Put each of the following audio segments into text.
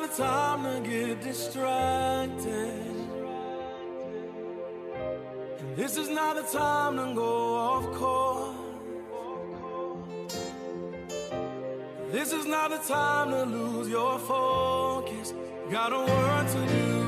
Not the time to get distracted. And this is not the time to go off course. This is not the time to lose your focus. Got a work to do.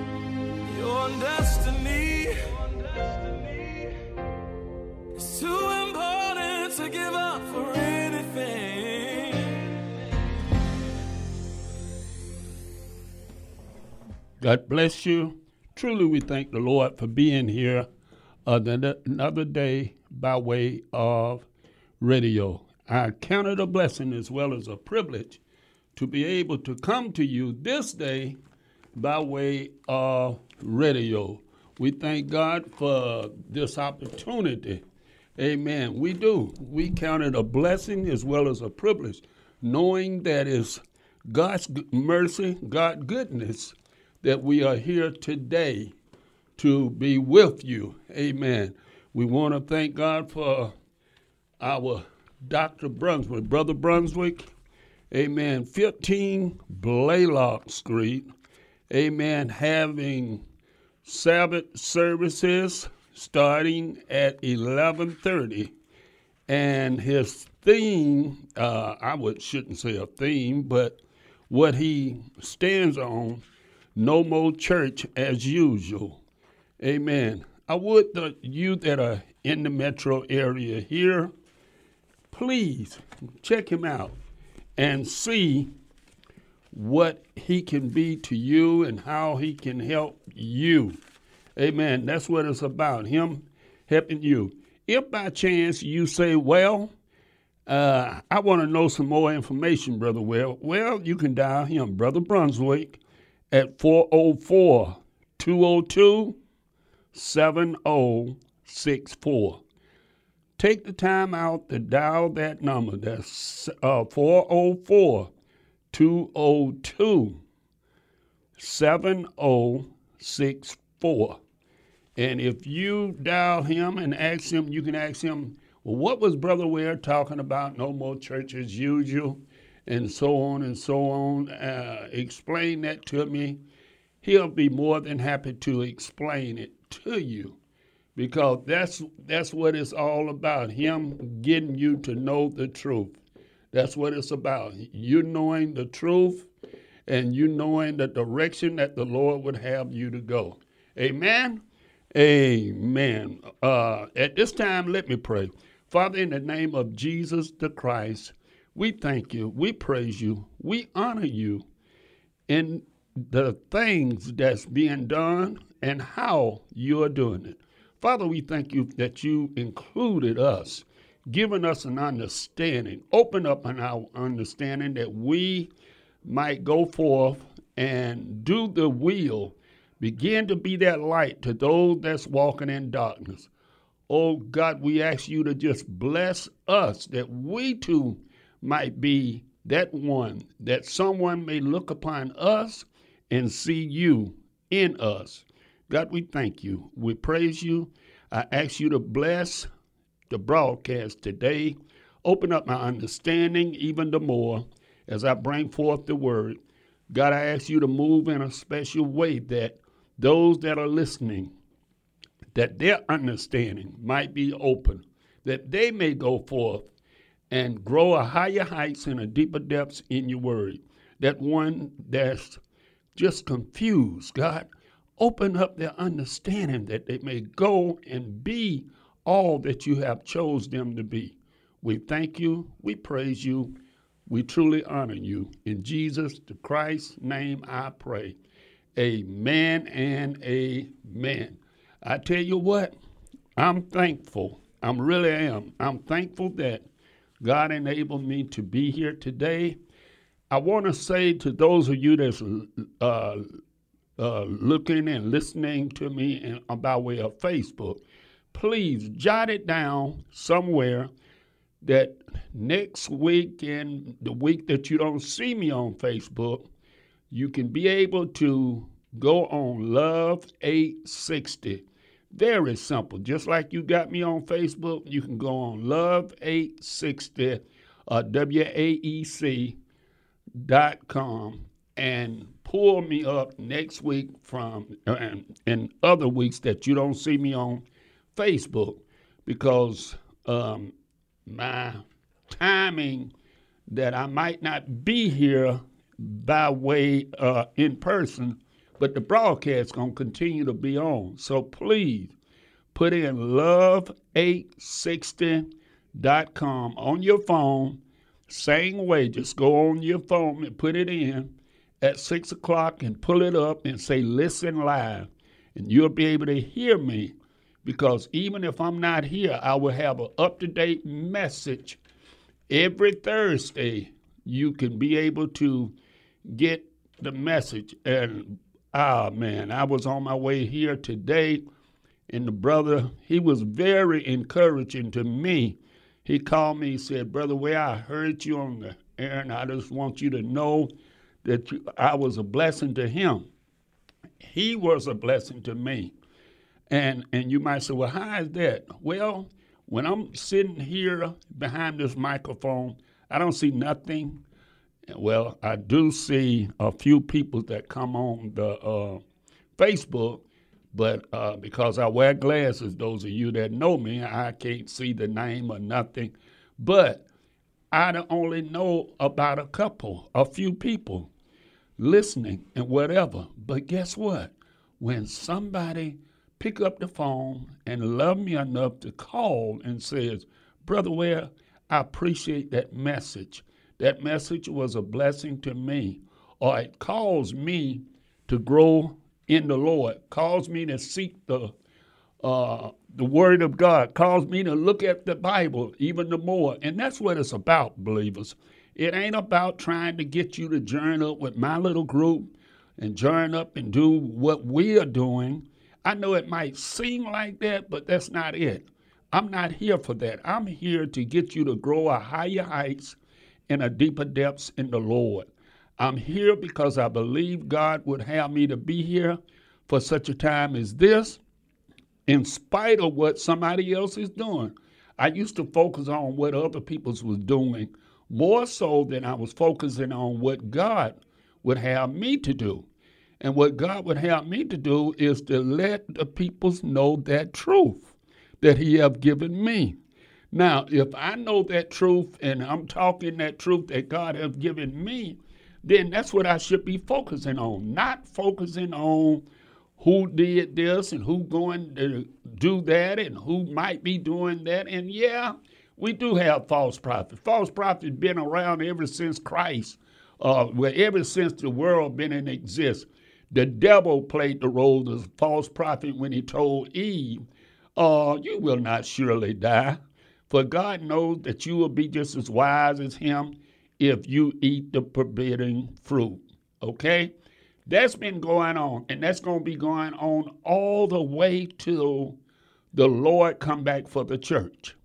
Destiny is too important to give up for anything. God bless you. Truly, we thank the Lord for being here uh, another another day by way of radio. I count it a blessing as well as a privilege to be able to come to you this day by way of radio. We thank God for this opportunity. Amen. We do. We count it a blessing as well as a privilege, knowing that it's God's mercy, God's goodness that we are here today to be with you. Amen. We want to thank God for our Dr. Brunswick, Brother Brunswick. Amen. 15 Blaylock Street. Amen. Having Sabbath services starting at 11:30 and his theme uh, I would shouldn't say a theme but what he stands on no more church as usual. Amen. I would the you that are in the metro area here please check him out and see what he can be to you and how he can help you. Amen. That's what it's about, him helping you. If by chance you say, well, uh, I want to know some more information, Brother Well, well, you can dial him, Brother Brunswick, at 404 202 7064. Take the time out to dial that number. That's uh, 404 202 7064. And if you dial him and ask him, you can ask him, well, what was Brother Ware talking about? No more church as usual, and so on and so on. Uh, explain that to me. He'll be more than happy to explain it to you because that's that's what it's all about him getting you to know the truth that's what it's about. You knowing the truth and you knowing the direction that the lord would have you to go. Amen? Amen. Uh, at this time let me pray. Father in the name of jesus the christ we thank you we praise you we honor you in the things that's being done and how you are doing it. Father, we thank you that you included us, giving us an understanding, open up on our understanding that we might go forth and do the will, begin to be that light to those that's walking in darkness. Oh God, we ask you to just bless us that we too might be that one, that someone may look upon us and see you in us. God, we thank you. We praise you. I ask you to bless the broadcast today. Open up my understanding even the more as I bring forth the word. God, I ask you to move in a special way that those that are listening, that their understanding might be open, that they may go forth and grow a higher heights and a deeper depths in your word. That one that's just confused, God, open up their understanding that they may go and be all that you have chose them to be. We thank you, we praise you, we truly honor you. In Jesus the Christ's name I pray. Amen and amen. I tell you what, I'm thankful. I'm really am. I'm thankful that God enabled me to be here today. I want to say to those of you that's uh, uh, looking and listening to me uh, by way of Facebook, please jot it down somewhere that next week and the week that you don't see me on Facebook, you can be able to go on Love 860. Very simple. Just like you got me on Facebook, you can go on Love 860 uh, W-A-E-C dot com and pull me up next week from and, and other weeks that you don't see me on Facebook because um, my timing that I might not be here by way uh, in person, but the broadcast gonna continue to be on. So please put in love860.com on your phone. Same way, just go on your phone and put it in at six o'clock and pull it up and say listen live, and you'll be able to hear me because even if I'm not here, I will have an up to date message every Thursday. You can be able to get the message. And ah, man, I was on my way here today, and the brother, he was very encouraging to me. He called me, he said, Brother, Ware I heard you on the air, and I just want you to know that you, I was a blessing to him. He was a blessing to me. And and you might say, well, how is that? Well, when I'm sitting here behind this microphone, I don't see nothing. Well, I do see a few people that come on the uh, Facebook, but uh, because I wear glasses, those of you that know me, I can't see the name or nothing. But I only know about a couple, a few people listening and whatever. But guess what? When somebody pick up the phone and love me enough to call and says, Brother Ware, I appreciate that message. That message was a blessing to me. Or it calls me to grow in the Lord, calls me to seek the uh, the Word of God, calls me to look at the Bible even the more. And that's what it's about, believers. It ain't about trying to get you to join up with my little group and join up and do what we are doing. I know it might seem like that, but that's not it. I'm not here for that. I'm here to get you to grow a higher heights and a deeper depths in the Lord. I'm here because I believe God would have me to be here for such a time as this, in spite of what somebody else is doing. I used to focus on what other people was doing more so than I was focusing on what God would have me to do. And what God would have me to do is to let the peoples know that truth that He have given me. Now, if I know that truth and I'm talking that truth that God has given me, then that's what I should be focusing on, not focusing on who did this and who going to do that and who might be doing that. And yeah, we do have false prophets. False prophets been around ever since Christ, uh, well, ever since the world been in existence. The devil played the role of the false prophet when he told Eve, uh, You will not surely die, for God knows that you will be just as wise as him if you eat the forbidden fruit. Okay? That's been going on, and that's going to be going on all the way till the Lord come back for the church,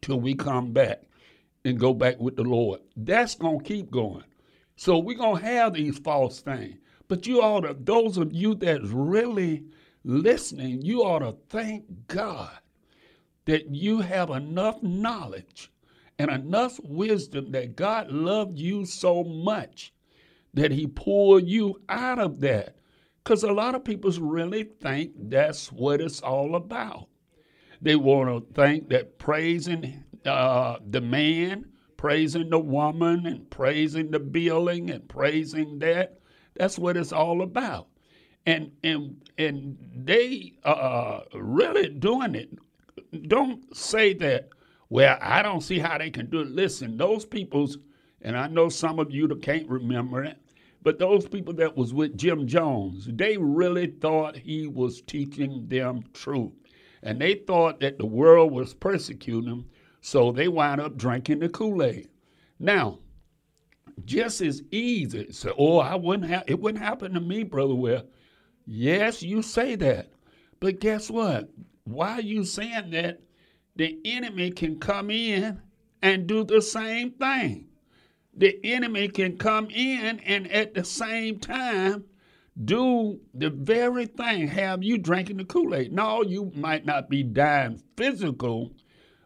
till we come back and go back with the Lord. That's going to keep going. So we're going to have these false things. But you ought to, those of you that's really listening, you ought to thank God that you have enough knowledge and enough wisdom that God loved you so much that he pulled you out of that. Because a lot of people really think that's what it's all about. They want to think that praising uh, the man, praising the woman, and praising the building, and praising that. That's what it's all about. And and and they are really doing it. Don't say that. Well, I don't see how they can do it. Listen, those people's, and I know some of you that can't remember it, but those people that was with Jim Jones, they really thought he was teaching them truth. And they thought that the world was persecuting them, so they wound up drinking the Kool-Aid. Now, just as easy, say, oh, I wouldn't have it wouldn't happen to me, brother. Well, yes, you say that. But guess what? Why are you saying that? The enemy can come in and do the same thing the enemy can come in and at the same time do the very thing, have you drinking the Kool-Aid. No, you might not be dying physical.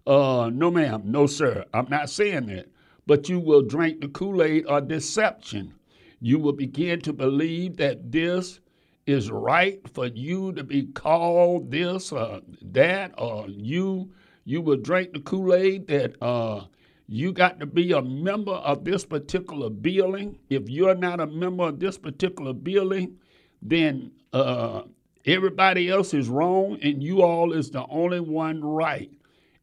Uh, no, ma'am, no, sir. I'm not saying that. But you will drink the Kool-Aid or deception. You will begin to believe that this is right for you to be called this or that, or you you will drink the Kool-Aid that uh, you got to be a member of this particular building. If you're not a member of this particular building, then uh, everybody else is wrong and you all is the only one right.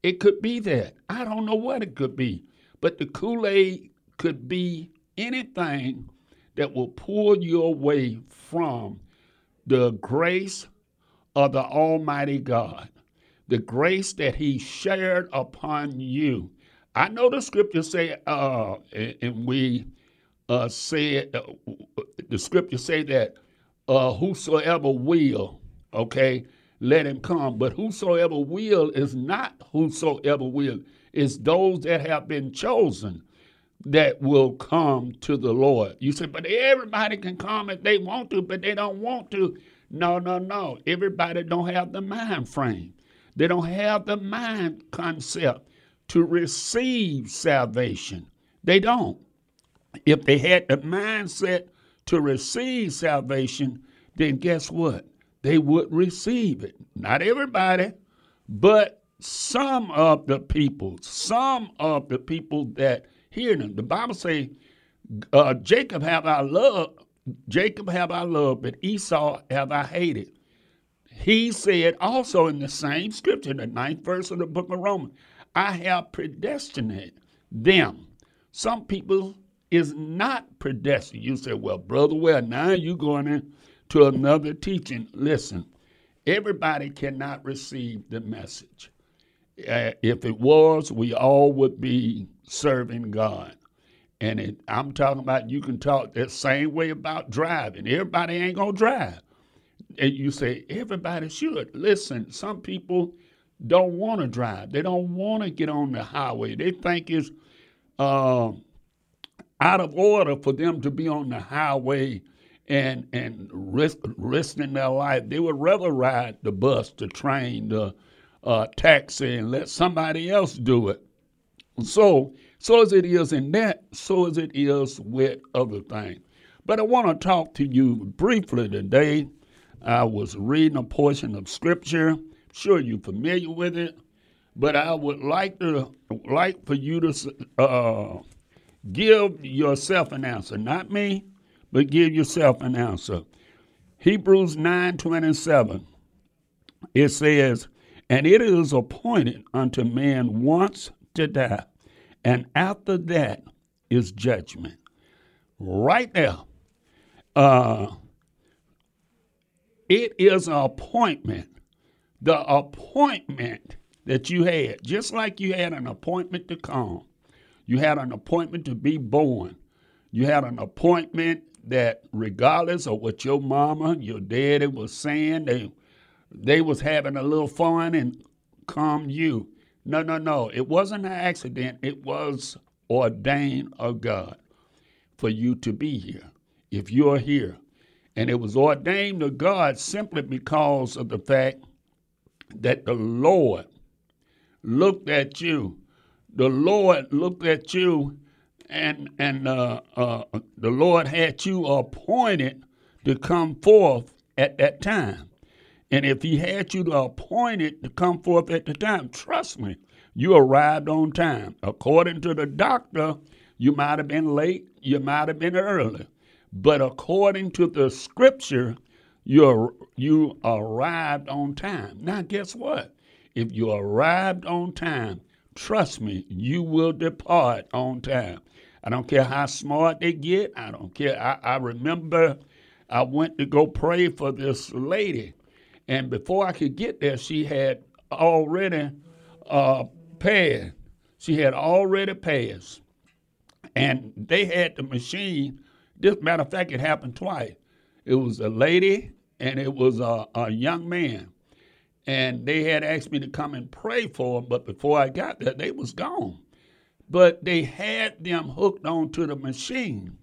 It could be that. I don't know what it could be. But the Kool Aid could be anything that will pull you away from the grace of the Almighty God, the grace that He shared upon you I know the scripture say, uh, and we uh, said uh, the scripture say that uh, whosoever will, okay, let him come. But whosoever will is not whosoever will. It's those that have been chosen that will come to the Lord. You say, but everybody can come if they want to, but they don't want to. No, no, no. Everybody don't have the mind frame. They don't have the mind concept to receive salvation. They don't. If they had the mindset to receive salvation, then guess what? They would receive it. Not everybody, but some of the people, some of the people that hear them. The Bible say, uh, Jacob have I loved, Jacob have I loved, but Esau have I hated. He said also in the same scripture, the ninth verse of the book of Romans, I have predestinated them. Some people is not predestined. You say, well, brother, well, now you're going into another teaching. Listen, everybody cannot receive the message. Uh, if it was, we all would be serving God. And it, I'm talking about you can talk that same way about driving. Everybody ain't gonna drive. And you say everybody should. Listen, some people don't want to drive. They don't want to get on the highway. They think it's uh, out of order for them to be on the highway and and risk, risking their life. They would rather ride the bus, the train, the uh, taxi, and let somebody else do it. So, so as it is in that, so as it is with other things. But I want to talk to you briefly today. I was reading a portion of scripture sure you're familiar with it, but I would like to like for you to uh, give yourself an answer, not me, but give yourself an answer. Hebrews nine twenty seven. It says, "And it is appointed unto man once to die, and after that is judgment." Right there. Uh, it is an appointment the appointment that you had, just like you had an appointment to come, you had an appointment to be born, you had an appointment that regardless of what your mama, your daddy was saying, they they was having a little fun and come you. No, no, no. It wasn't an accident. It was ordained of God for you to be here. If you're here. And it was ordained of God simply because of the fact that the Lord looked at you. The Lord looked at you, and and uh, uh, the Lord had you appointed to come forth at that time. And if He had you appointed to come forth at the time, trust me, you arrived on time. According to the doctor, you might have been late, you might have been early. But according to the scripture, you you arrived on time. Now guess what? If you arrived on time, trust me, you will depart on time. I don't care how smart they get. I don't care. I, I remember I went to go pray for this lady, and before I could get there, she had already uh, passed. She had already passed, and they had the machine. This matter of fact, it happened twice. It was a lady and it was a, a young man, and they had asked me to come and pray for them. But before I got there, they was gone. But they had them hooked onto the machine,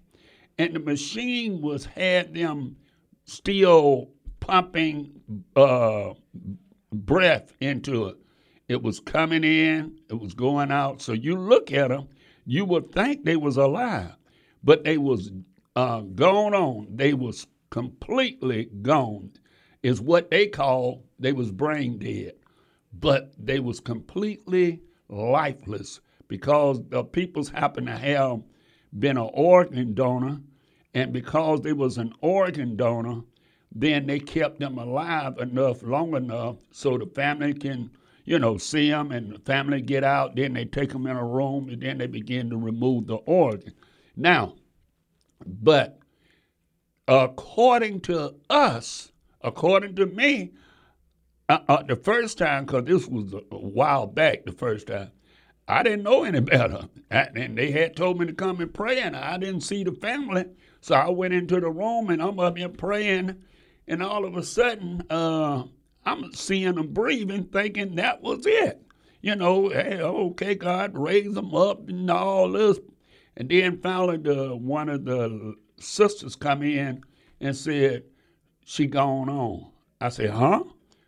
and the machine was had them still pumping uh, breath into it. It was coming in, it was going out. So you look at them, you would think they was alive, but they was uh, gone on. They was completely gone. Is what they call they was brain dead, but they was completely lifeless because the peoples happen to have been an organ donor, and because they was an organ donor, then they kept them alive enough, long enough, so the family can, you know, see them and the family get out. Then they take them in a room and then they begin to remove the organ. Now, but according to us, according to me, uh, uh, the first time, because this was a while back, the first time, I didn't know any better. And they had told me to come and pray, and I didn't see the family. So I went into the room, and I'm up here praying and all of a sudden, uh, I'm seeing them breathing, thinking that was it. You know, hey, okay, God, raise them up and all this. And then finally, the, one of the sisters come in and said, she gone on. I said, huh?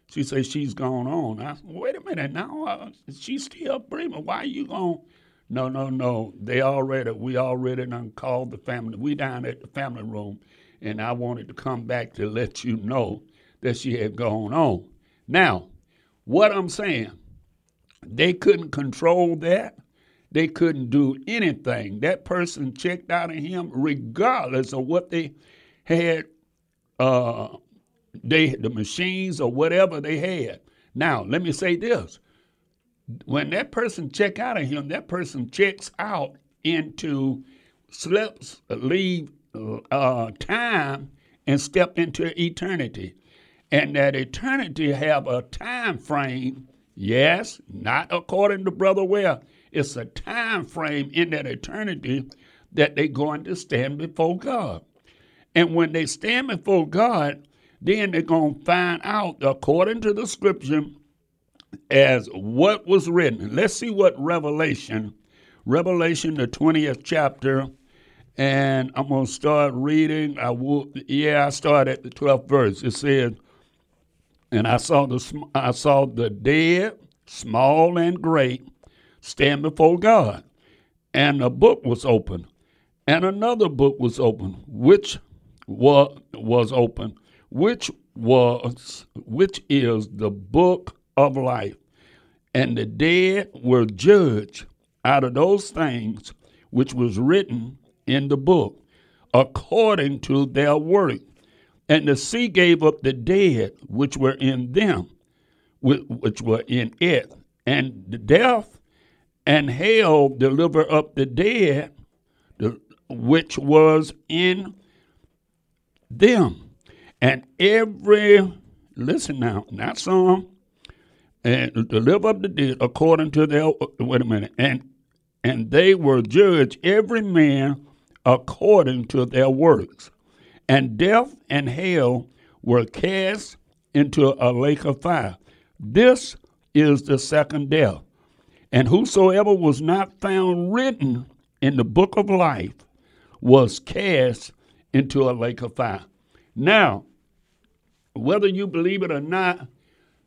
She said, she's gone on. I said, wait a minute now. Uh, she's still breathing. Why you going? No, no, no. They already, we already done called the family. We down at the family room and I wanted to come back to let you know that she had gone on. Now, what I'm saying, they couldn't control that. They couldn't do anything. That person checked out of him regardless of what they had, uh, they the machines or whatever they had. Now, let me say this. When that person check out of him, that person checks out into slips, leave uh, time and step into eternity. And that eternity have a time frame, yes, not according to Brother Ware. It's a time frame in that eternity that they're going to stand before God. And when they stand before God, then they're going to find out, according to the scripture, as what was written. Let's see what Revelation, Revelation, the 20th chapter, and I'm going to start reading. I will, yeah, I start at the 12th verse. It says, and I saw the I saw the dead, small and great, stand before God, and a book was open, and another book was open, which was was open, which was which is the book of life, and the dead were judged out of those things which was written in the book according to their work. And the sea gave up the dead which were in them, which were in it. And death and hell deliver up the dead which was in them. And every, listen now, not some, and deliver up the dead according to their, wait a minute, and and they were judged every man according to their works. And death and hell were cast into a lake of fire. This is the second death. And whosoever was not found written in the book of life was cast into a lake of fire. Now, whether you believe it or not,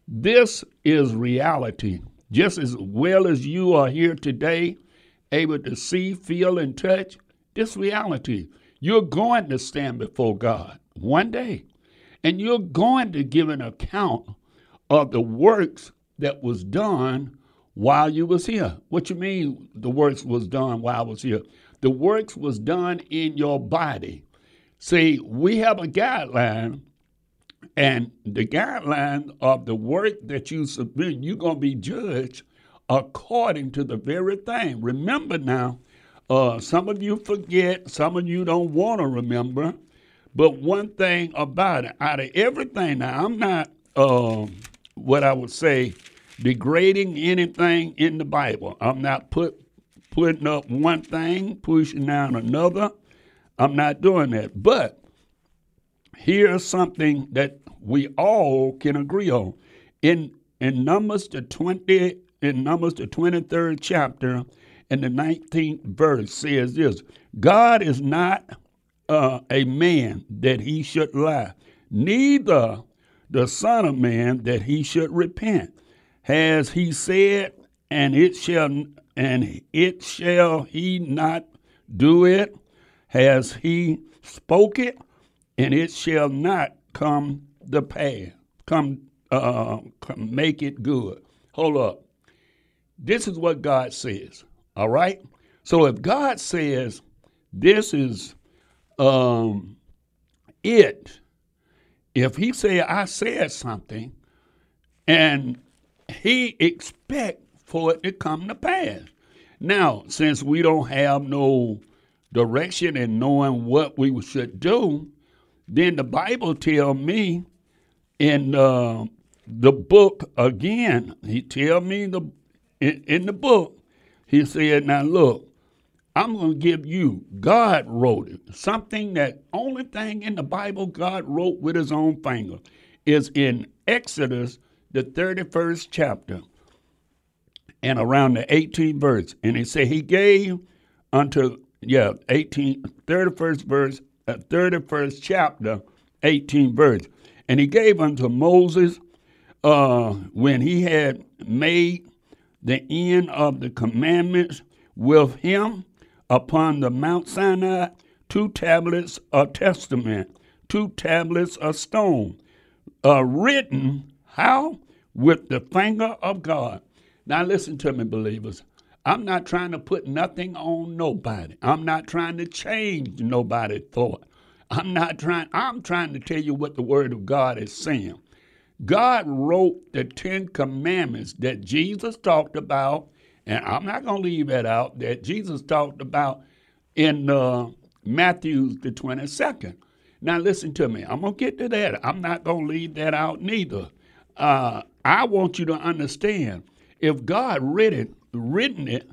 this is reality. Just as well as you are here today, able to see, feel, and touch, this reality. You're going to stand before God one day, and you're going to give an account of the works that was done while you was here. What you mean the works was done while I was here? The works was done in your body. See, we have a guideline, and the guideline of the work that you submit, you're going to be judged according to the very thing. Remember now, uh, some of you forget, some of you don't want to remember. But one thing about it, out of everything, now I'm not um, what I would say degrading anything in the Bible. I'm not put putting up one thing, pushing down another. I'm not doing that. But here's something that we all can agree on. In in Numbers the 20 in Numbers the 23rd chapter and the 19th verse says this God is not uh, a man that he should lie, neither the Son of Man that he should repent. Has he said, and it shall and it shall he not do it? Has he spoke it, and it shall not come the pass, come, uh, come make it good. Hold up. This is what God says. All right. So if God says this is um, it, if He say I said something, and He expect for it to come to pass. Now, since we don't have no direction in knowing what we should do, then the Bible tell me in uh, the book again. He tell me the in, in the book. He said, "Now look, I'm going to give you." God wrote it. Something that only thing in the Bible God wrote with His own finger is in Exodus, the 31st chapter, and around the 18th verse. And He said He gave unto yeah 18 31st verse, uh, 31st chapter, 18 verse. And he gave unto Moses uh, when he had made the end of the commandments with him upon the Mount Sinai two tablets of testament, two tablets of stone, uh, written how? With the finger of God. Now, listen to me, believers. I'm not trying to put nothing on nobody. I'm not trying to change nobody's thought. I'm not trying, I'm trying to tell you what the Word of God is saying. God wrote the Ten Commandments that Jesus talked about, and I'm not going to leave that out, that Jesus talked about in uh, Matthew the 22nd. Now, listen to me. I'm going to get to that. I'm not going to leave that out neither. Uh, I want you to understand if God written, written it,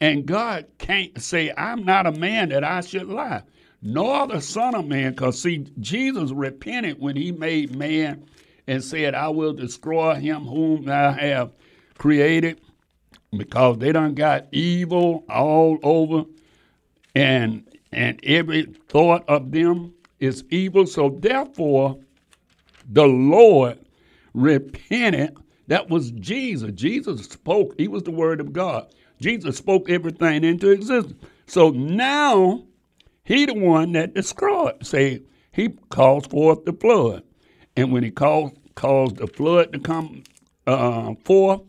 and God can't say, I'm not a man that I should lie nor the Son of Man. Because, see, Jesus repented when he made man and said, I will destroy him whom I have created because they done got evil all over and and every thought of them is evil. So therefore, the Lord repented. That was Jesus. Jesus spoke. He was the Word of God. Jesus spoke everything into existence. So now he the one that destroyed. Say he calls forth the flood, and when he calls caused the flood to come uh, forth,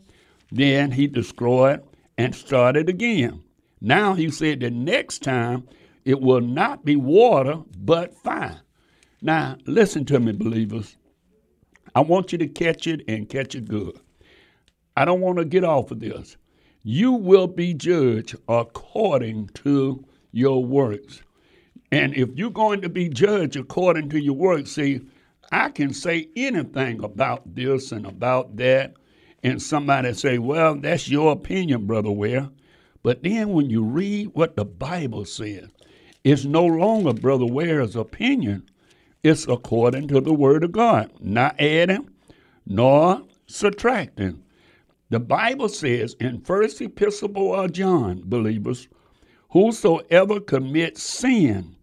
then he destroyed and started again. Now he said the next time it will not be water but fire. Now listen to me, believers. I want you to catch it and catch it good. I don't want to get off of this. You will be judged according to your works. And if you're going to be judged according to your works, see, I can say anything about this and about that, and somebody say, "Well, that's your opinion, brother Ware." But then when you read what the Bible says, it's no longer brother Ware's opinion. It's according to the Word of God, not adding nor subtracting. The Bible says in First Epistle of John, believers, whosoever commits sin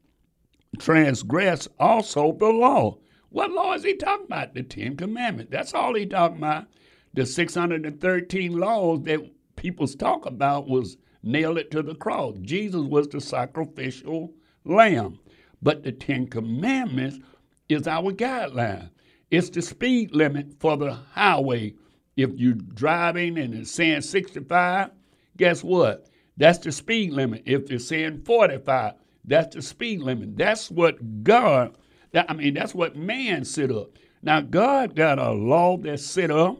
transgress also the law. What law is he talking about? The Ten Commandments. That's all he talking about. The 613 laws that people talk about was nailed it to the cross. Jesus was the sacrificial lamb. But the Ten Commandments is our guideline. It's the speed limit for the highway if you're driving and it's saying 65, guess what? That's the speed limit. If it's saying 45, that's the speed limit. That's what God, that, I mean, that's what man set up. Now, God got a law that set up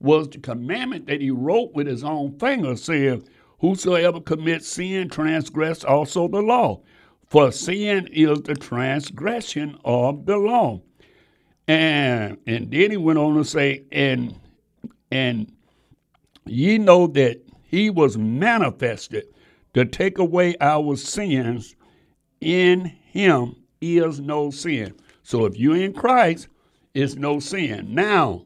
was the commandment that he wrote with his own finger, saying, Whosoever commits sin transgress also the law. For sin is the transgression of the law. And and then he went on to say, and and ye know that he was manifested to take away our sins. In him is no sin. So if you're in Christ, it's no sin. Now,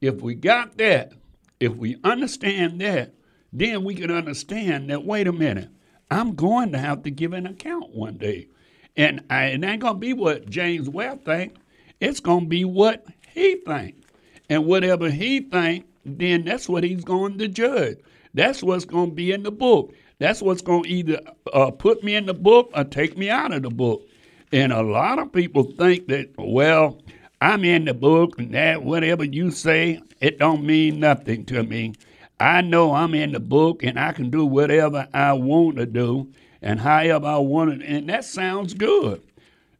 if we got that, if we understand that, then we can understand that, wait a minute, I'm going to have to give an account one day. And I, it ain't going to be what James Webb think. It's going to be what he think. And whatever he think, then that's what he's going to judge. That's what's going to be in the book. That's what's going to either uh, put me in the book or take me out of the book. And a lot of people think that, well, I'm in the book and that whatever you say, it don't mean nothing to me. I know I'm in the book and I can do whatever I want to do and however I want it. And that sounds good,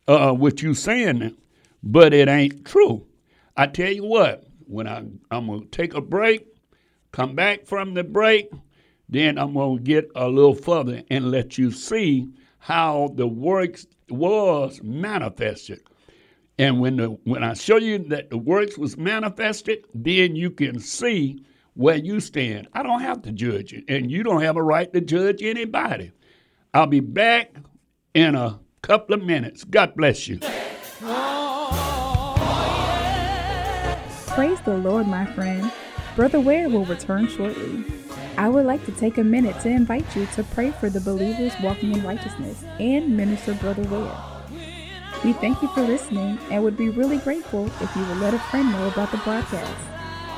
uh, what you saying, but it ain't true. I tell you what, when I, I'm going to take a break, come back from the break, then I'm going to get a little further and let you see how the works was manifested. And when the when I show you that the works was manifested, then you can see where you stand. I don't have to judge you, and you don't have a right to judge anybody. I'll be back in a couple of minutes. God bless you. Praise the Lord, my friend. Brother Ware will return shortly. I would like to take a minute to invite you to pray for the believers walking in righteousness and minister Brother Ware. We thank you for listening and would be really grateful if you would let a friend know about the broadcast.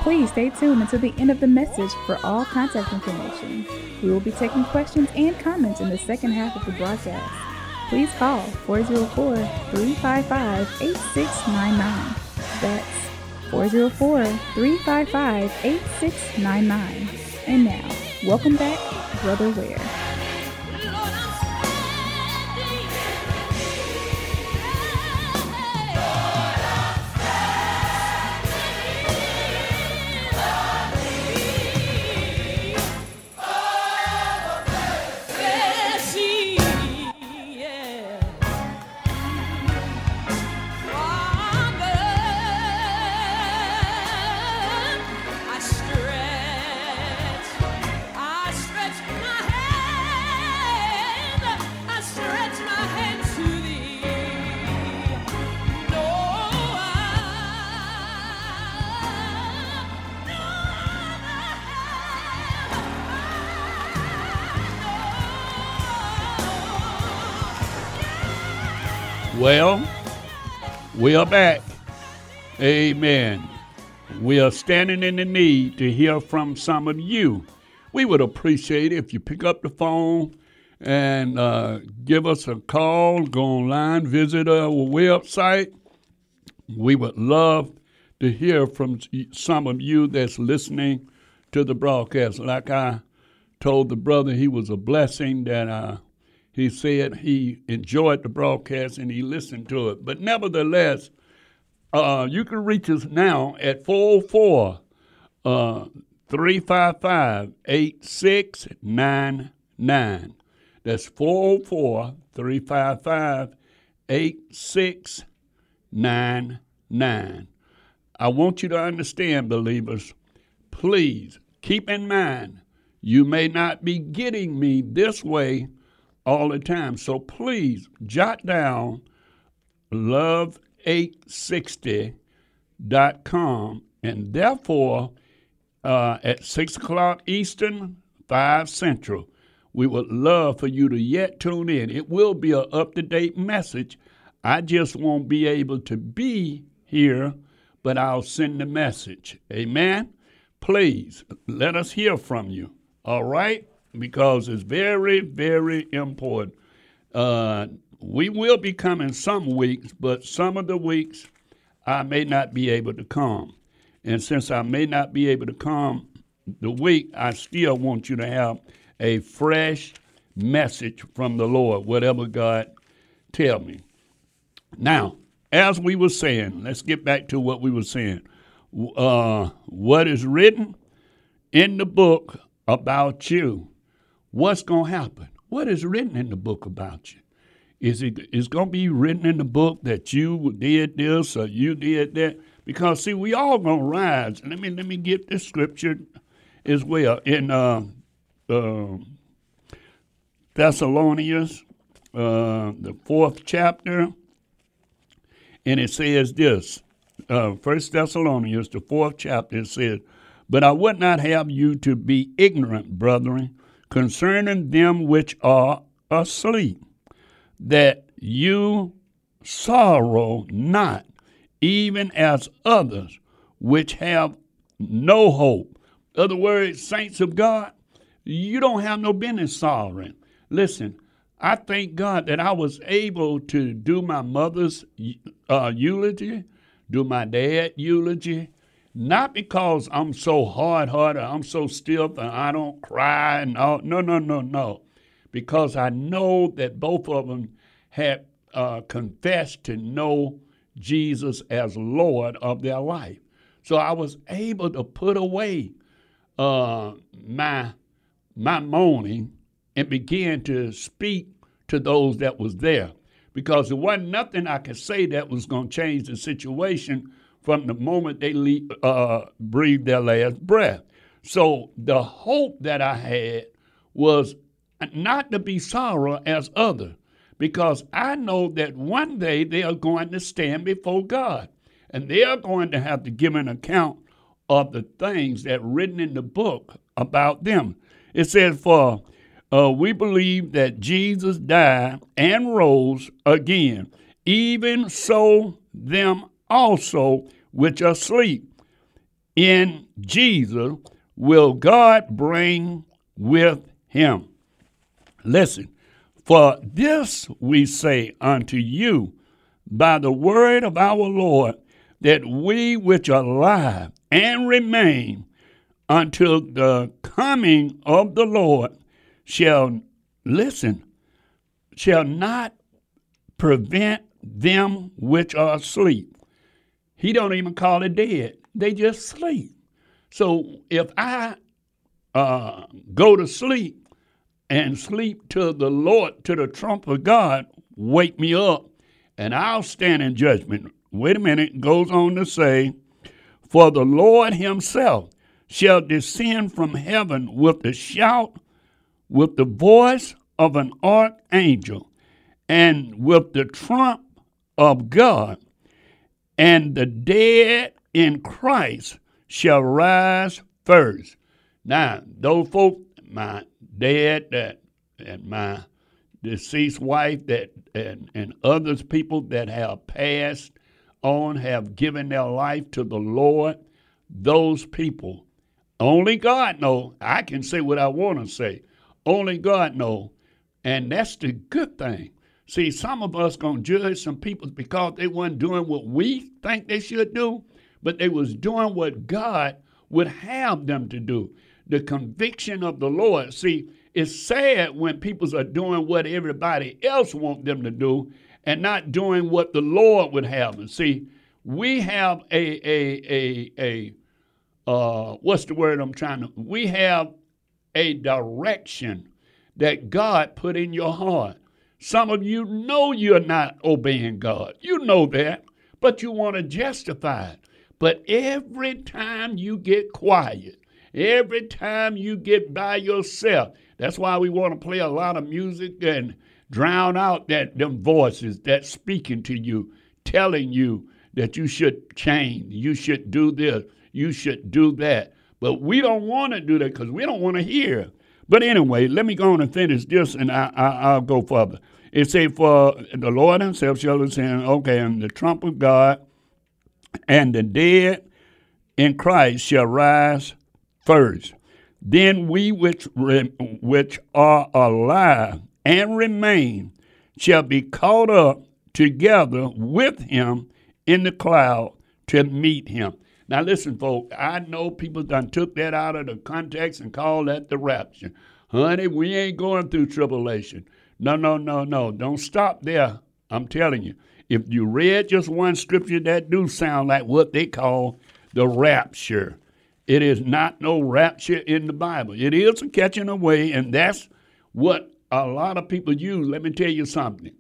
Please stay tuned until the end of the message for all contact information. We will be taking questions and comments in the second half of the broadcast. Please call 404 355 8699. That's 404 355 8699. And now, welcome back, Brother Ware. Well, we are back. Amen. We are standing in the need to hear from some of you. We would appreciate it if you pick up the phone and uh, give us a call, go online, visit our website. We would love to hear from some of you that's listening to the broadcast. Like I told the brother, he was a blessing that uh, he said he enjoyed the broadcast and he listened to it. But nevertheless, uh, you can reach us now at 404 uh, 355 8699. That's 404 355 8699. I want you to understand, believers, please keep in mind you may not be getting me this way all the time. So please jot down love860.com and therefore uh, at 6 o'clock Eastern, 5 Central. We would love for you to yet tune in. It will be an up to date message. I just won't be able to be here, but I'll send the message. Amen? Please let us hear from you. All right? Because it's very, very important. Uh, we will be coming some weeks, but some of the weeks I may not be able to come. And since I may not be able to come the week, I still want you to have a fresh message from the Lord, whatever God tell me. Now, as we were saying, let's get back to what we were saying. Uh, what is written in the book about you? What's going to happen? What is written in the book about you? Is it is going to be written in the book that you did this or you did that? Because see, we all going to rise. Let me let me get this scripture as well in uh, uh, Thessalonians, uh, the fourth chapter, and it says this. Uh, First Thessalonians, the fourth chapter, it says, "But I would not have you to be ignorant, brethren, concerning them which are asleep." that you sorrow not, even as others which have no hope. Other words, saints of God, you don't have no business sorrowing. Listen, I thank God that I was able to do my mother's uh, eulogy, do my dad eulogy, not because I'm so hard hearted, I'm so stiff, and I don't cry and. No, no, no, no because I know that both of them had uh, confessed to know Jesus as Lord of their life. So I was able to put away uh, my my moaning and begin to speak to those that was there because there wasn't nothing I could say that was going to change the situation from the moment they le- uh, breathed their last breath. So the hope that I had was not to be sorrow as other, because I know that one day they are going to stand before God and they are going to have to give an account of the things that written in the book about them. It says, For uh, we believe that Jesus died and rose again, even so them also which are asleep in Jesus will God bring with him. Listen, for this we say unto you by the word of our Lord, that we which are alive and remain until the coming of the Lord shall listen, shall not prevent them which are asleep. He don't even call it dead; they just sleep. So if I uh, go to sleep and sleep till the Lord, to the trump of God, wake me up, and I'll stand in judgment. Wait a minute, goes on to say, For the Lord himself shall descend from heaven with a shout, with the voice of an archangel, and with the trump of God, and the dead in Christ shall rise first. Now, those folk, my dad that and my deceased wife that and, and others people that have passed on have given their life to the Lord, those people, only God know. I can say what I want to say. Only God know. And that's the good thing. See, some of us gonna judge some people because they weren't doing what we think they should do, but they was doing what God would have them to do. The conviction of the Lord. See, it's sad when people are doing what everybody else want them to do and not doing what the Lord would have them. See, we have a a a a uh, what's the word I'm trying to? We have a direction that God put in your heart. Some of you know you're not obeying God. You know that, but you want to justify it. But every time you get quiet, every time you get by yourself, that's why we want to play a lot of music and drown out that them voices that speaking to you, telling you that you should change, you should do this, you should do that. But we don't want to do that because we don't want to hear. But anyway, let me go on and finish this, and I, I, will go further. It say, "For the Lord Himself shall ascend, okay, and the trump of God, and the dead in Christ shall rise first. Then we which, re, which are alive and remain shall be caught up together with him in the cloud to meet him. Now listen, folks, I know people done took that out of the context and called that the rapture. Honey, we ain't going through tribulation. No, no, no, no. Don't stop there. I'm telling you. If you read just one scripture, that do sound like what they call the rapture. It is not no rapture in the Bible. It is a catching away, and that's what a lot of people use. Let me tell you something.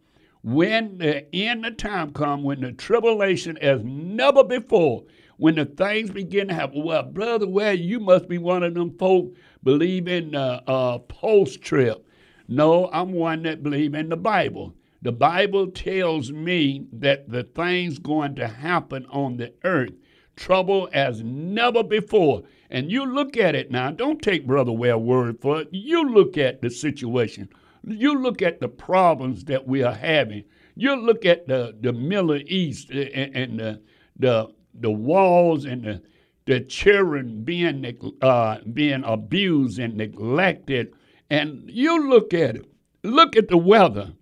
When the end of time come, when the tribulation as never before, when the things begin to happen, well, brother, well, you must be one of them folk believe in uh, uh, post trip. No, I'm one that believe in the Bible. The Bible tells me that the things going to happen on the earth, trouble as never before. And you look at it now. Don't take Brother Ware word for it. You look at the situation. You look at the problems that we are having. You look at the, the Middle East and, and the, the the walls and the the children being uh, being abused and neglected, and you look at it, look at the weather,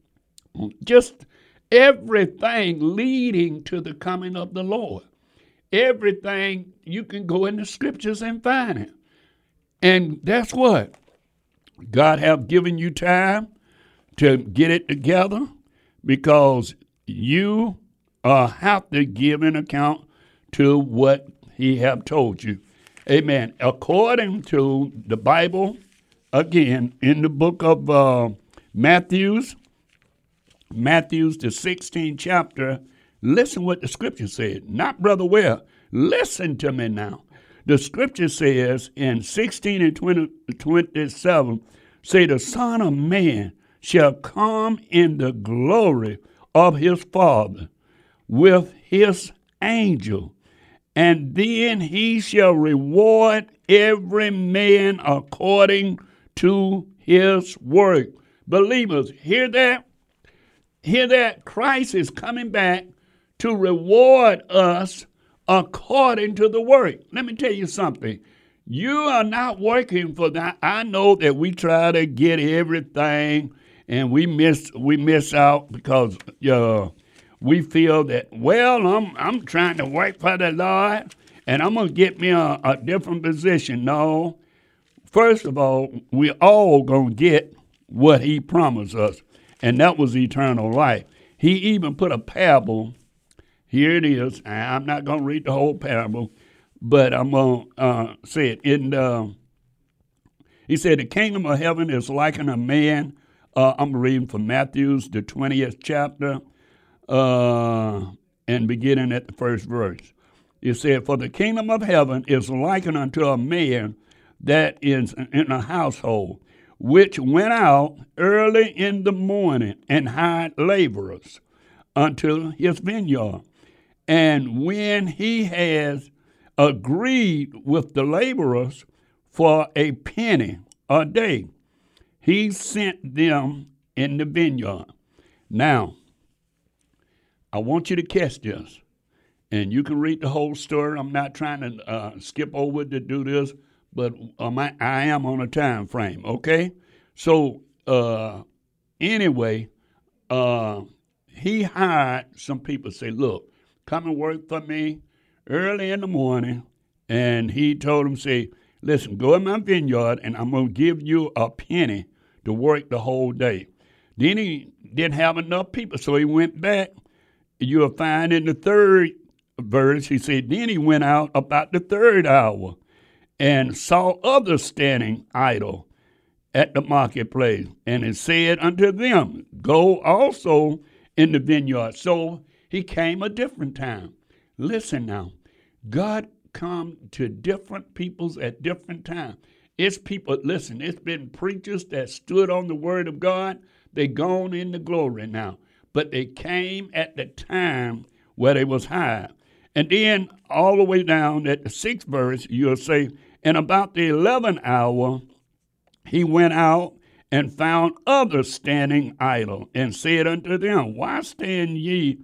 just everything leading to the coming of the Lord. Everything you can go in the scriptures and find it, and that's what God have given you time to get it together, because you uh, have to give an account to what he have told you. Amen. According to the Bible, again, in the book of uh, Matthew's, Matthew's the 16th chapter, listen what the scripture said. Not Brother Ware. Listen to me now. The scripture says in 16 and 20, 27, say the Son of Man shall come in the glory of his Father with his angel and then he shall reward every man according to his work. Believers, hear that? Hear that? Christ is coming back to reward us according to the work. Let me tell you something. You are not working for that. I know that we try to get everything and we miss we miss out because uh, we feel that, well, I'm, I'm trying to work for the Lord and I'm going to get me a, a different position. No. First of all, we all going to get what he promised us, and that was eternal life. He even put a parable. Here it is. I'm not going to read the whole parable, but I'm going to uh, say it. In uh, he said, "The kingdom of heaven is like a man." Uh, I'm reading from Matthew's the 20th chapter, uh, and beginning at the first verse. It said, For the kingdom of heaven is likened unto a man that is in a household, which went out early in the morning and hired laborers unto his vineyard. And when he has agreed with the laborers for a penny a day, he sent them in the vineyard. Now, I want you to catch this. And you can read the whole story. I'm not trying to uh, skip over to do this, but um, I, I, am on a time frame, okay? So, uh, anyway, uh, he hired some people say, look, come and work for me early in the morning. And he told them, say, listen, go in my vineyard and I'm going to give you a penny to work the whole day. Then he didn't have enough people, so he went back you'll find in the third verse, he said, Then he went out about the third hour and saw others standing idle at the marketplace. And he said unto them, Go also in the vineyard. So he came a different time. Listen now, God come to different peoples at different times. It's people, listen, it's been preachers that stood on the word of God. They gone in the glory now but they came at the time where they was high. And then all the way down at the sixth verse, you'll say, And about the eleventh hour, he went out and found others standing idle, and said unto them, Why stand ye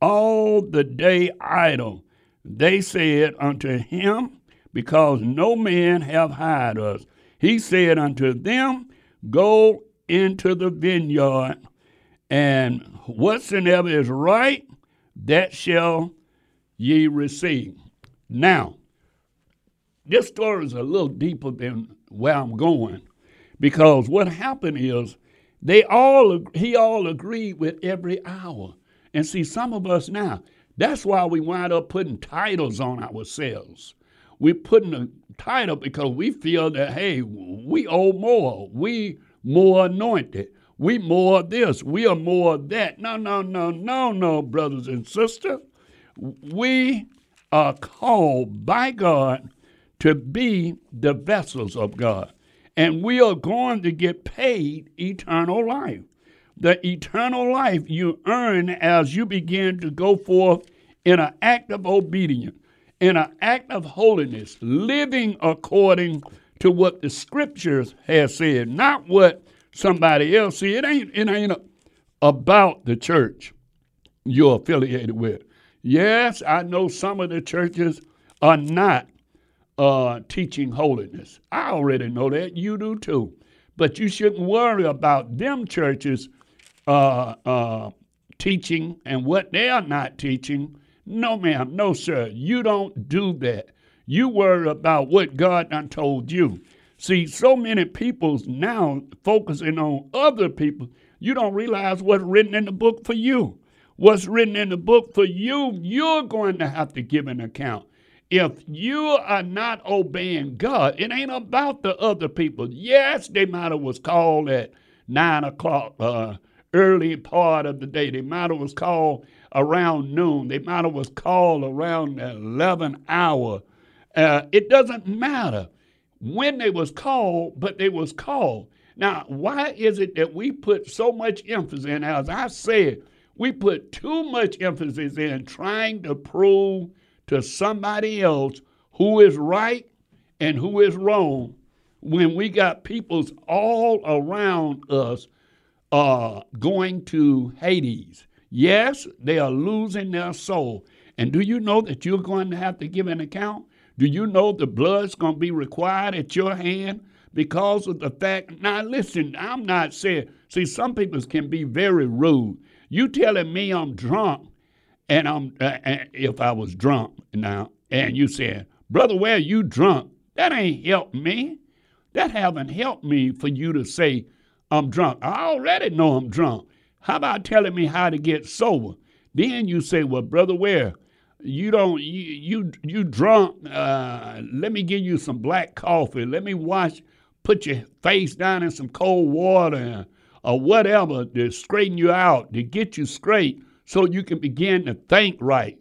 all the day idle? They said unto him, Because no man hath hired us. He said unto them, Go into the vineyard and whatsoever is right, that shall ye receive. Now, this story is a little deeper than where I'm going because what happened is they all he all agreed with every hour. And see, some of us now, that's why we wind up putting titles on ourselves. We're putting a title because we feel that hey, we owe more. We more anointed. We more this. We are more that. No, no, no, no, no, brothers and sisters. We are called by God to be the vessels of God. And we are going to get paid eternal life. The eternal life you earn as you begin to go forth in an act of obedience, in an act of holiness, living according to what the scriptures have said, not what somebody else. See, it ain't it ain't about the church you're affiliated with. Yes, I know some of the churches are not uh, teaching holiness. I already know that. You do too. But you shouldn't worry about them churches uh, uh, teaching and what they are not teaching. No, ma'am. No, sir. You don't do that. You worry about what God done told you. See, so many people now focusing on other people, you don't realize what's written in the book for you. What's written in the book for you, you're going to have to give an account. If you are not obeying God, it ain't about the other people. Yes, they might have was called at nine o'clock, uh, early part of the day. They might have was called around noon. They might have was called around 11 hour. Uh, it doesn't matter when they was called, but they was called. Now, why is it that we put so much emphasis in, as I said, we put too much emphasis in trying to prove to somebody else who is right and who is wrong when we got peoples all around us uh, going to Hades. Yes, they are losing their soul. And do you know that you're going to have to give an account? Do you know the blood's going to be required at your hand because of the fact? Now, listen, I'm not saying, see, some people can be very rude. You telling me I'm drunk, and I'm, uh, if I was drunk now, and you said, Brother, Ware you drunk? That ain't helped me. That haven't helped me for you to say I'm drunk. I already know I'm drunk. How about telling me how to get sober? Then you say, Well, Brother Ware? you don't you you, you drunk uh, let me give you some black coffee let me wash put your face down in some cold water or whatever to straighten you out to get you straight so you can begin to think right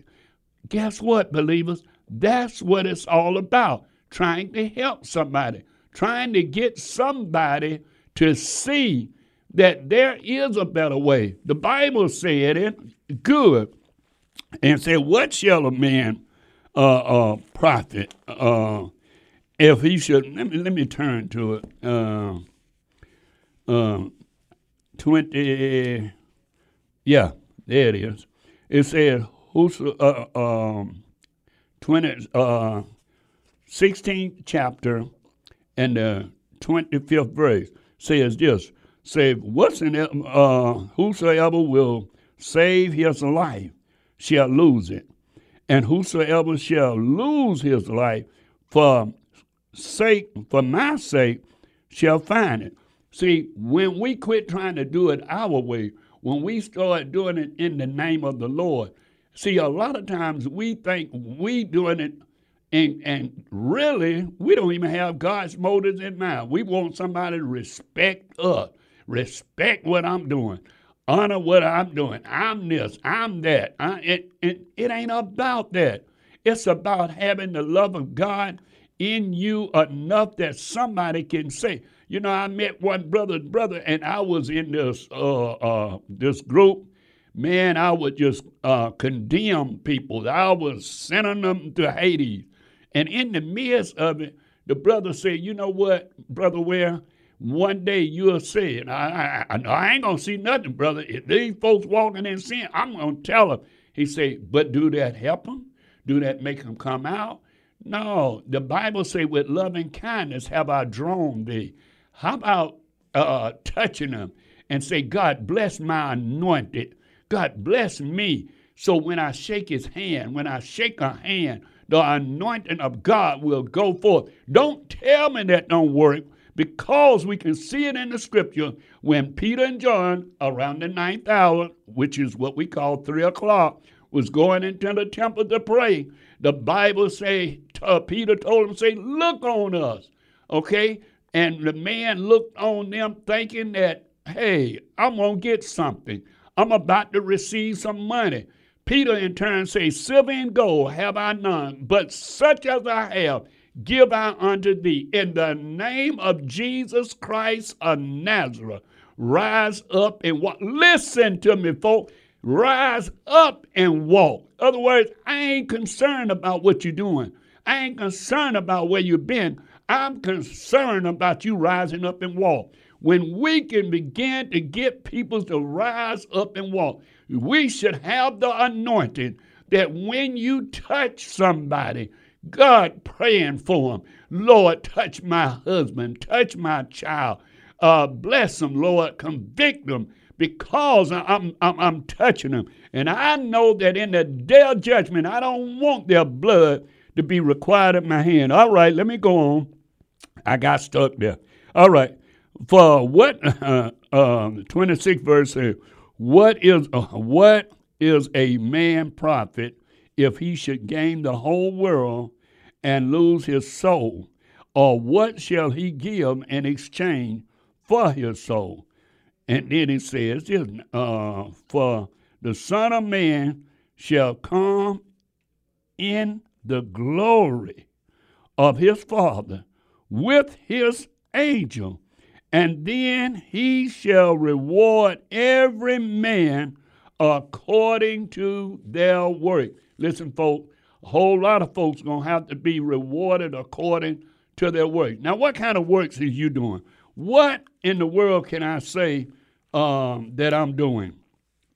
guess what believers that's what it's all about trying to help somebody trying to get somebody to see that there is a better way the bible said it good and said, What shall a man uh, uh, profit uh, if he should? Let me, let me turn to it. Uh, uh, 20, yeah, there it is. It said, Who's, uh, um, 20, uh, 16th chapter and the 25th verse says this say whatsoever uh, whosoever will save his life shall lose it. And whosoever shall lose his life for sake, for my sake, shall find it. See, when we quit trying to do it our way, when we start doing it in the name of the Lord, see, a lot of times we think we doing it and, and really, we don't even have God's motives in mind. We want somebody to respect us, respect what I'm doing honor what I'm doing. I'm this, I'm that. I, it, it, it ain't about that. It's about having the love of God in you enough that somebody can say, you know, I met one brother, brother, and I was in this uh, uh, this group. Man, I would just uh, condemn people. I was sending them to Hades. And in the midst of it, the brother said, you know what, Brother Ware, one day you'll see it. I, I, I ain't going to see nothing, brother. If these folks walking in sin, I'm going to tell them. He said, but do that help them? Do that make them come out? No, the Bible say, with loving kindness have I drawn thee. How about uh, touching them and say, God bless my anointed. God bless me. So when I shake his hand, when I shake a hand, the anointing of God will go forth. Don't tell me that don't work because we can see it in the scripture when Peter and John, around the ninth hour, which is what we call three o'clock, was going into the temple to pray. The Bible say uh, Peter told him, say, look on us. Okay? And the man looked on them thinking that, hey, I'm gonna get something. I'm about to receive some money. Peter in turn says, Silver and gold have I none, but such as I have give I unto thee. In the name of Jesus Christ of Nazareth, rise up and walk. Listen to me, folks. Rise up and walk. In other words, I ain't concerned about what you're doing. I ain't concerned about where you've been. I'm concerned about you rising up and walk. When we can begin to get people to rise up and walk, we should have the anointing that when you touch somebody, God praying for them. Lord, touch my husband, touch my child. Uh, bless them, Lord. Convict them because I'm, I'm, I'm touching them. And I know that in the day of judgment, I don't want their blood to be required at my hand. All right, let me go on. I got stuck there. All right. For what, uh, uh, 26th verse says, what is, uh, what is a man profit if he should gain the whole world and lose his soul? Or what shall he give in exchange for his soul? And then it says, uh, For the Son of Man shall come in the glory of his Father with his angel, and then he shall reward every man according to their work. Listen, folks, a whole lot of folks gonna have to be rewarded according to their work. Now, what kind of works is you doing? What in the world can I say um, that I'm doing?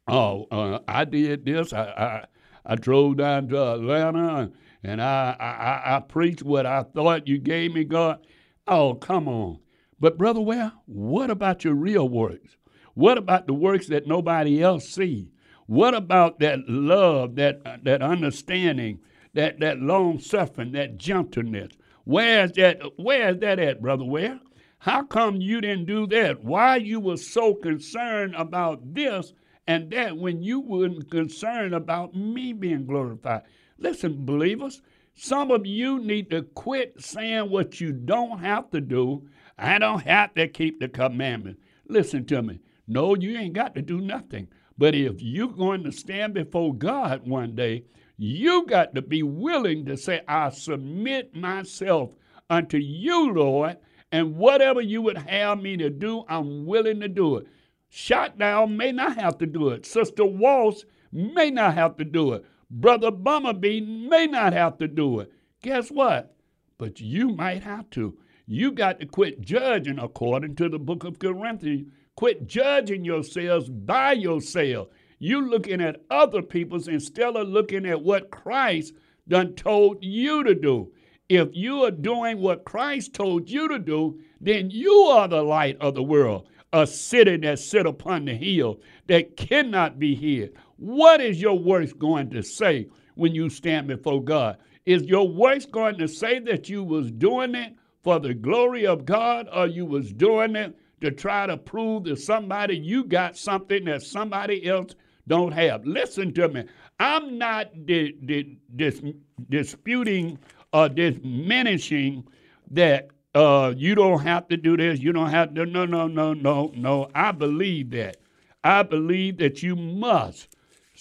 Oh, uh, I did this. I, I, I drove down to Atlanta and I, I, I preached what I thought you gave me, God. Oh, come on. But, Brother Ware, what about your real works? What about the works that nobody else see? What about that love, that, uh, that understanding, that, that long suffering, that gentleness? Where's that, where's that at, Brother Ware? How come you didn't do that? Why you were so concerned about this and that when you weren't concerned about me being glorified? Listen, believers, some of you need to quit saying what you don't have to do. I don't have to keep the commandments. Listen to me. No, you ain't got to do nothing. But if you're going to stand before God one day, you got to be willing to say, I submit myself unto you, Lord, and whatever you would have me to do, I'm willing to do it. Shotdown may not have to do it. Sister Walsh may not have to do it. Brother Bumblebee may not have to do it. Guess what? But you might have to. You got to quit judging according to the book of Corinthians. Quit judging yourselves by yourself. You looking at other people's instead of looking at what Christ done told you to do. If you are doing what Christ told you to do, then you are the light of the world, a city that sit upon the hill that cannot be hid. What is your voice going to say when you stand before God? Is your voice going to say that you was doing it for the glory of God or you was doing it to try to prove to somebody you got something that somebody else don't have? Listen to me. I'm not di- di- dis- disputing or diminishing that uh, you don't have to do this, you don't have to. No, no, no, no, no. I believe that. I believe that you must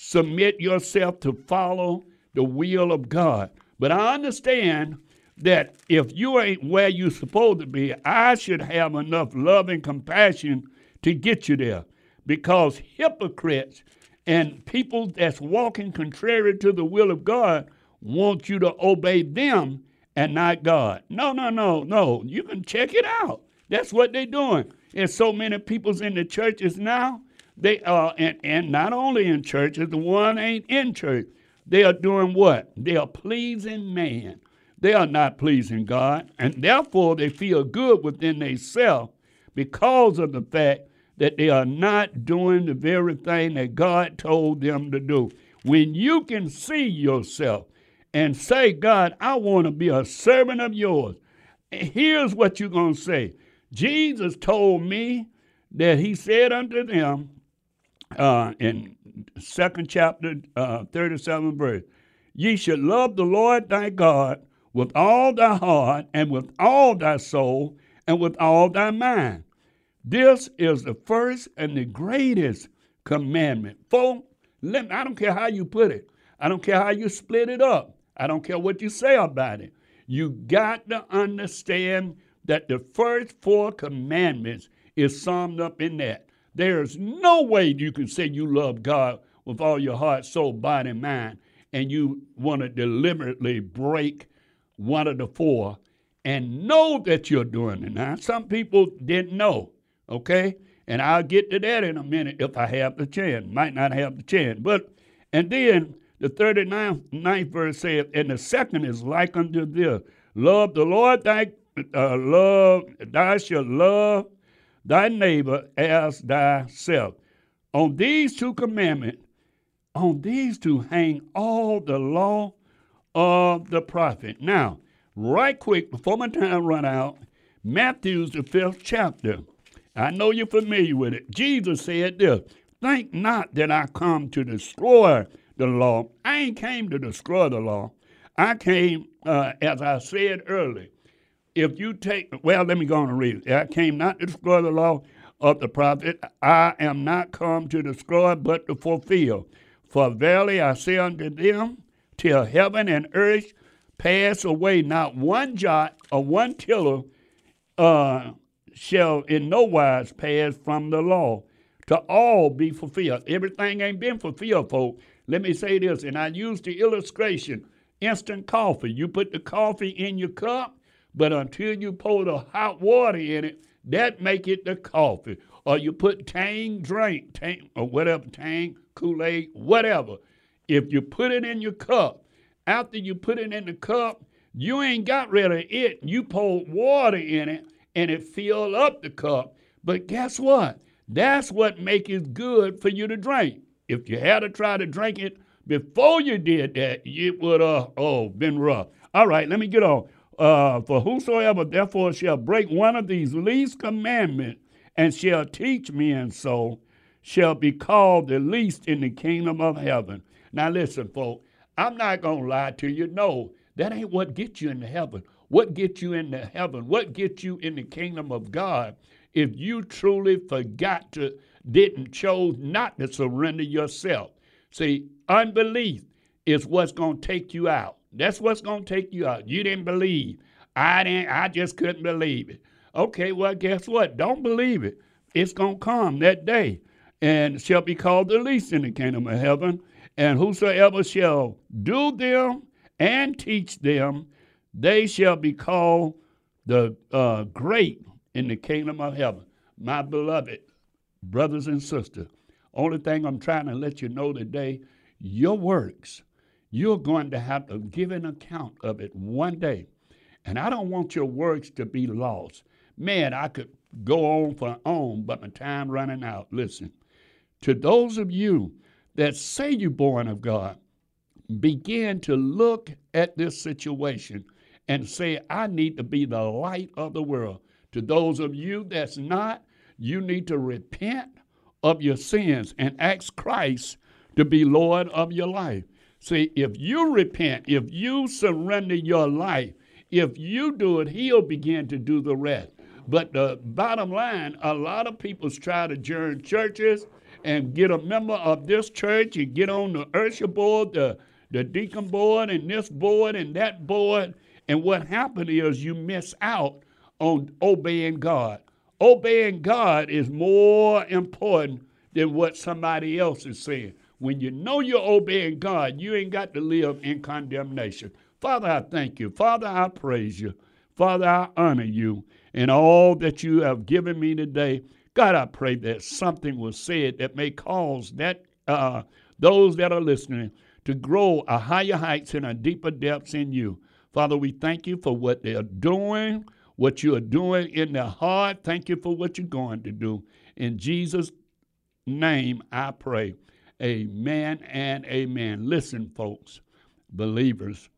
submit yourself to follow the will of God. But I understand that if you ain't where you're supposed to be, I should have enough love and compassion to get you there. Because hypocrites and people that's walking contrary to the will of God want you to obey them and not God. No, no, no, no. You can check it out. That's what they're doing. There's so many peoples in the churches now they are, and, and not only in churches, the one ain't in church. They are doing what? They are pleasing man. They are not pleasing God, and therefore they feel good within themselves because of the fact that they are not doing the very thing that God told them to do. When you can see yourself and say, God, I want to be a servant of yours. Here's what you're going to say Jesus told me that he said unto them uh, in second chapter, uh, 37 verse, Ye should love the Lord thy God with all thy heart and with all thy soul and with all thy mind. This is the first and the greatest commandment. Folks, I don't care how you put it. I don't care how you split it up. I don't care what you say about it. You got to understand that the first four commandments is summed up in that. There's no way you can say you love God with all your heart, soul, body, and mind, and you want to deliberately break one of the four and know that you're doing it. Now, some people didn't know, okay? And I'll get to that in a minute if I have the chance. Might not have the chance. But, and then the 39th ninth verse says, and the second is like unto this love the Lord thy uh, love, thou shalt love thy neighbor as thyself. On these two commandments, on these two hang all the law of the prophet. Now, right quick, before my time run out, Matthew's the fifth chapter. I know you're familiar with it. Jesus said this, Think not that I come to destroy the law. I ain't came to destroy the law. I came, uh, as I said earlier, if you take, well, let me go on and read it. I came not to destroy the law of the prophet. I am not come to destroy, but to fulfill. For verily I say unto them, till heaven and earth pass away, not one jot or one tittle uh, shall in no wise pass from the law to all be fulfilled. Everything ain't been fulfilled, folks. Let me say this, and I use the illustration instant coffee. You put the coffee in your cup, but until you pour the hot water in it, that make it the coffee. Or you put Tang drink, Tang or whatever, Tang, Kool-Aid, whatever. If you put it in your cup, after you put it in the cup, you ain't got rid of it. You pour water in it and it fill up the cup. But guess what? That's what make it good for you to drink. If you had to try to drink it before you did that, it would uh oh been rough. All right, let me get on. Uh, for whosoever therefore shall break one of these least commandments and shall teach men so, shall be called the least in the kingdom of heaven. Now listen, folks, I'm not gonna lie to you. No, that ain't what gets you into heaven. What gets you into heaven? What gets you in the kingdom of God? If you truly forgot to didn't chose not to surrender yourself. See, unbelief is what's going to take you out. That's what's going to take you out. You didn't believe. I didn't. I just couldn't believe it. Okay, well, guess what? Don't believe it. It's going to come that day, and shall be called the least in the kingdom of heaven. And whosoever shall do them and teach them, they shall be called the uh, great in the kingdom of heaven. My beloved, brothers and sisters, only thing I'm trying to let you know today, your works, you're going to have to give an account of it one day. And I don't want your works to be lost. Man, I could go on for on, but my time running out. Listen, to those of you that say you're born of God, begin to look at this situation and say, I need to be the light of the world. To those of you that's not, you need to repent of your sins and ask Christ to be Lord of your life. See, if you repent, if you surrender your life, if you do it, He'll begin to do the rest. But the bottom line, a lot of people try to join churches and get a member of this church and get on the usher board, the, the deacon board, and this board and that board. And what happened is you miss out on obeying God. Obeying God is more important than what somebody else is saying. When you know you're obeying God, you ain't got to live in condemnation. Father, I thank you. Father, I praise you. Father, I honor you in all that you have given me today. God, I pray that something was said that may cause that uh, those that are listening to grow a higher heights and a deeper depths in you. Father, we thank you for what they are doing what you are doing in their heart. Thank you for what you're going to do. In Jesus' name, I pray. Amen and amen. Listen, folks, believers,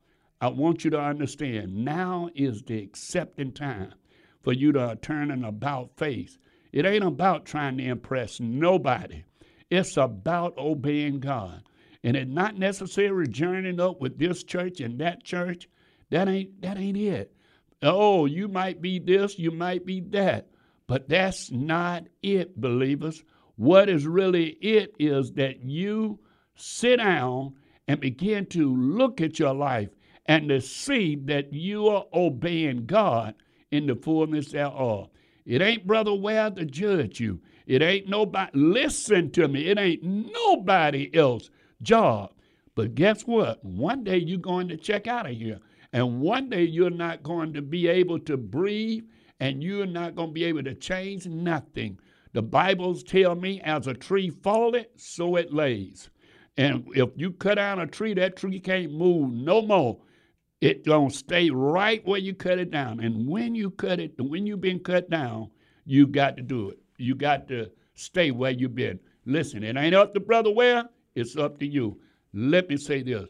I want you to understand now is the accepting time for you to turn an about face. It ain't about trying to impress nobody. It's about obeying God. And it's not necessarily journeying up with this church and that church. That ain't that ain't it. Oh, you might be this, you might be that. But that's not it, believers. What is really it is that you sit down and begin to look at your life and to see that you are obeying God in the fullness thereof. It ain't Brother Ware to judge you. It ain't nobody, listen to me, it ain't nobody else job. But guess what? One day you're going to check out of here. And one day you're not going to be able to breathe and you're not going to be able to change nothing. The Bibles tell me, as a tree falleth, so it lays. And if you cut down a tree, that tree can't move no more. It gonna stay right where you cut it down. And when you cut it, when you've been cut down, you got to do it. You got to stay where you've been. Listen, it ain't up to Brother Ware, it's up to you. Let me say this.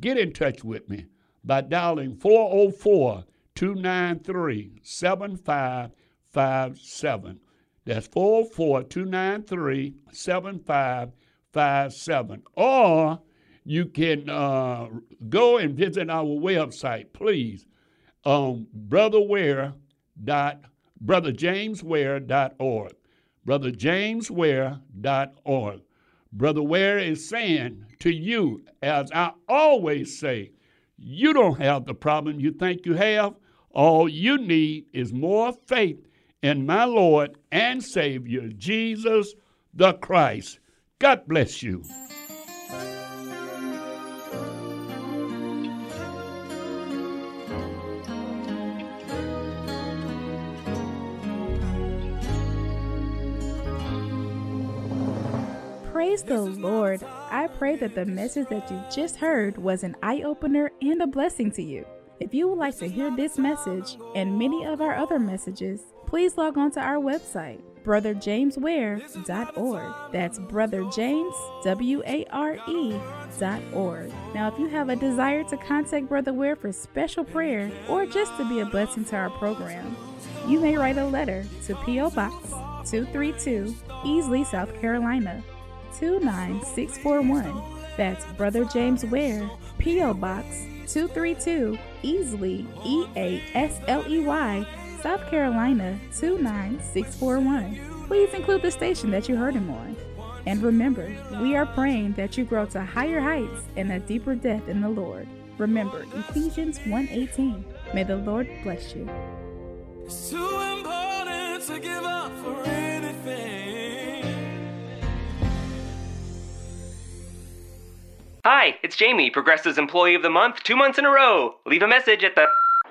Get in touch with me by dialing 404 293 7557. That's 404 293 7557. Or you can uh, go and visit our website, please, on brotherware dot brotherjamesware.org. Brotherjamesware.org. Brother Ware is saying to you, as I always say, you don't have the problem you think you have. All you need is more faith in my Lord and Savior, Jesus the Christ. God bless you. Praise the Lord. I pray that the message that you just heard was an eye opener and a blessing to you. If you would like to hear this message and many of our other messages, please log on to our website, brotherjamesware.org. That's brotherjamesware.org. Now, if you have a desire to contact Brother Ware for special prayer or just to be a blessing to our program, you may write a letter to P.O. Box 232, Easley, South Carolina 29641. That's Brother James Ware, P.O. Box 232, Easley, E A S L E Y, South Carolina 29641. Please include the station that you heard him on. And remember, we are praying that you grow to higher heights and a deeper depth in the Lord. Remember Ephesians 1:18. May the Lord bless you. It's too important to give up for anything. Hi, it's Jamie, Progressive's Employee of the Month, two months in a row. Leave a message at the.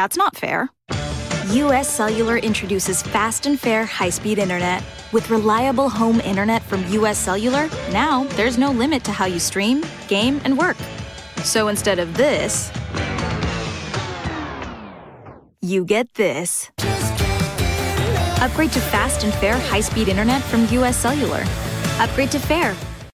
That's not fair. US Cellular introduces fast and fair high speed internet. With reliable home internet from US Cellular, now there's no limit to how you stream, game, and work. So instead of this, you get this. Upgrade to fast and fair high speed internet from US Cellular. Upgrade to fair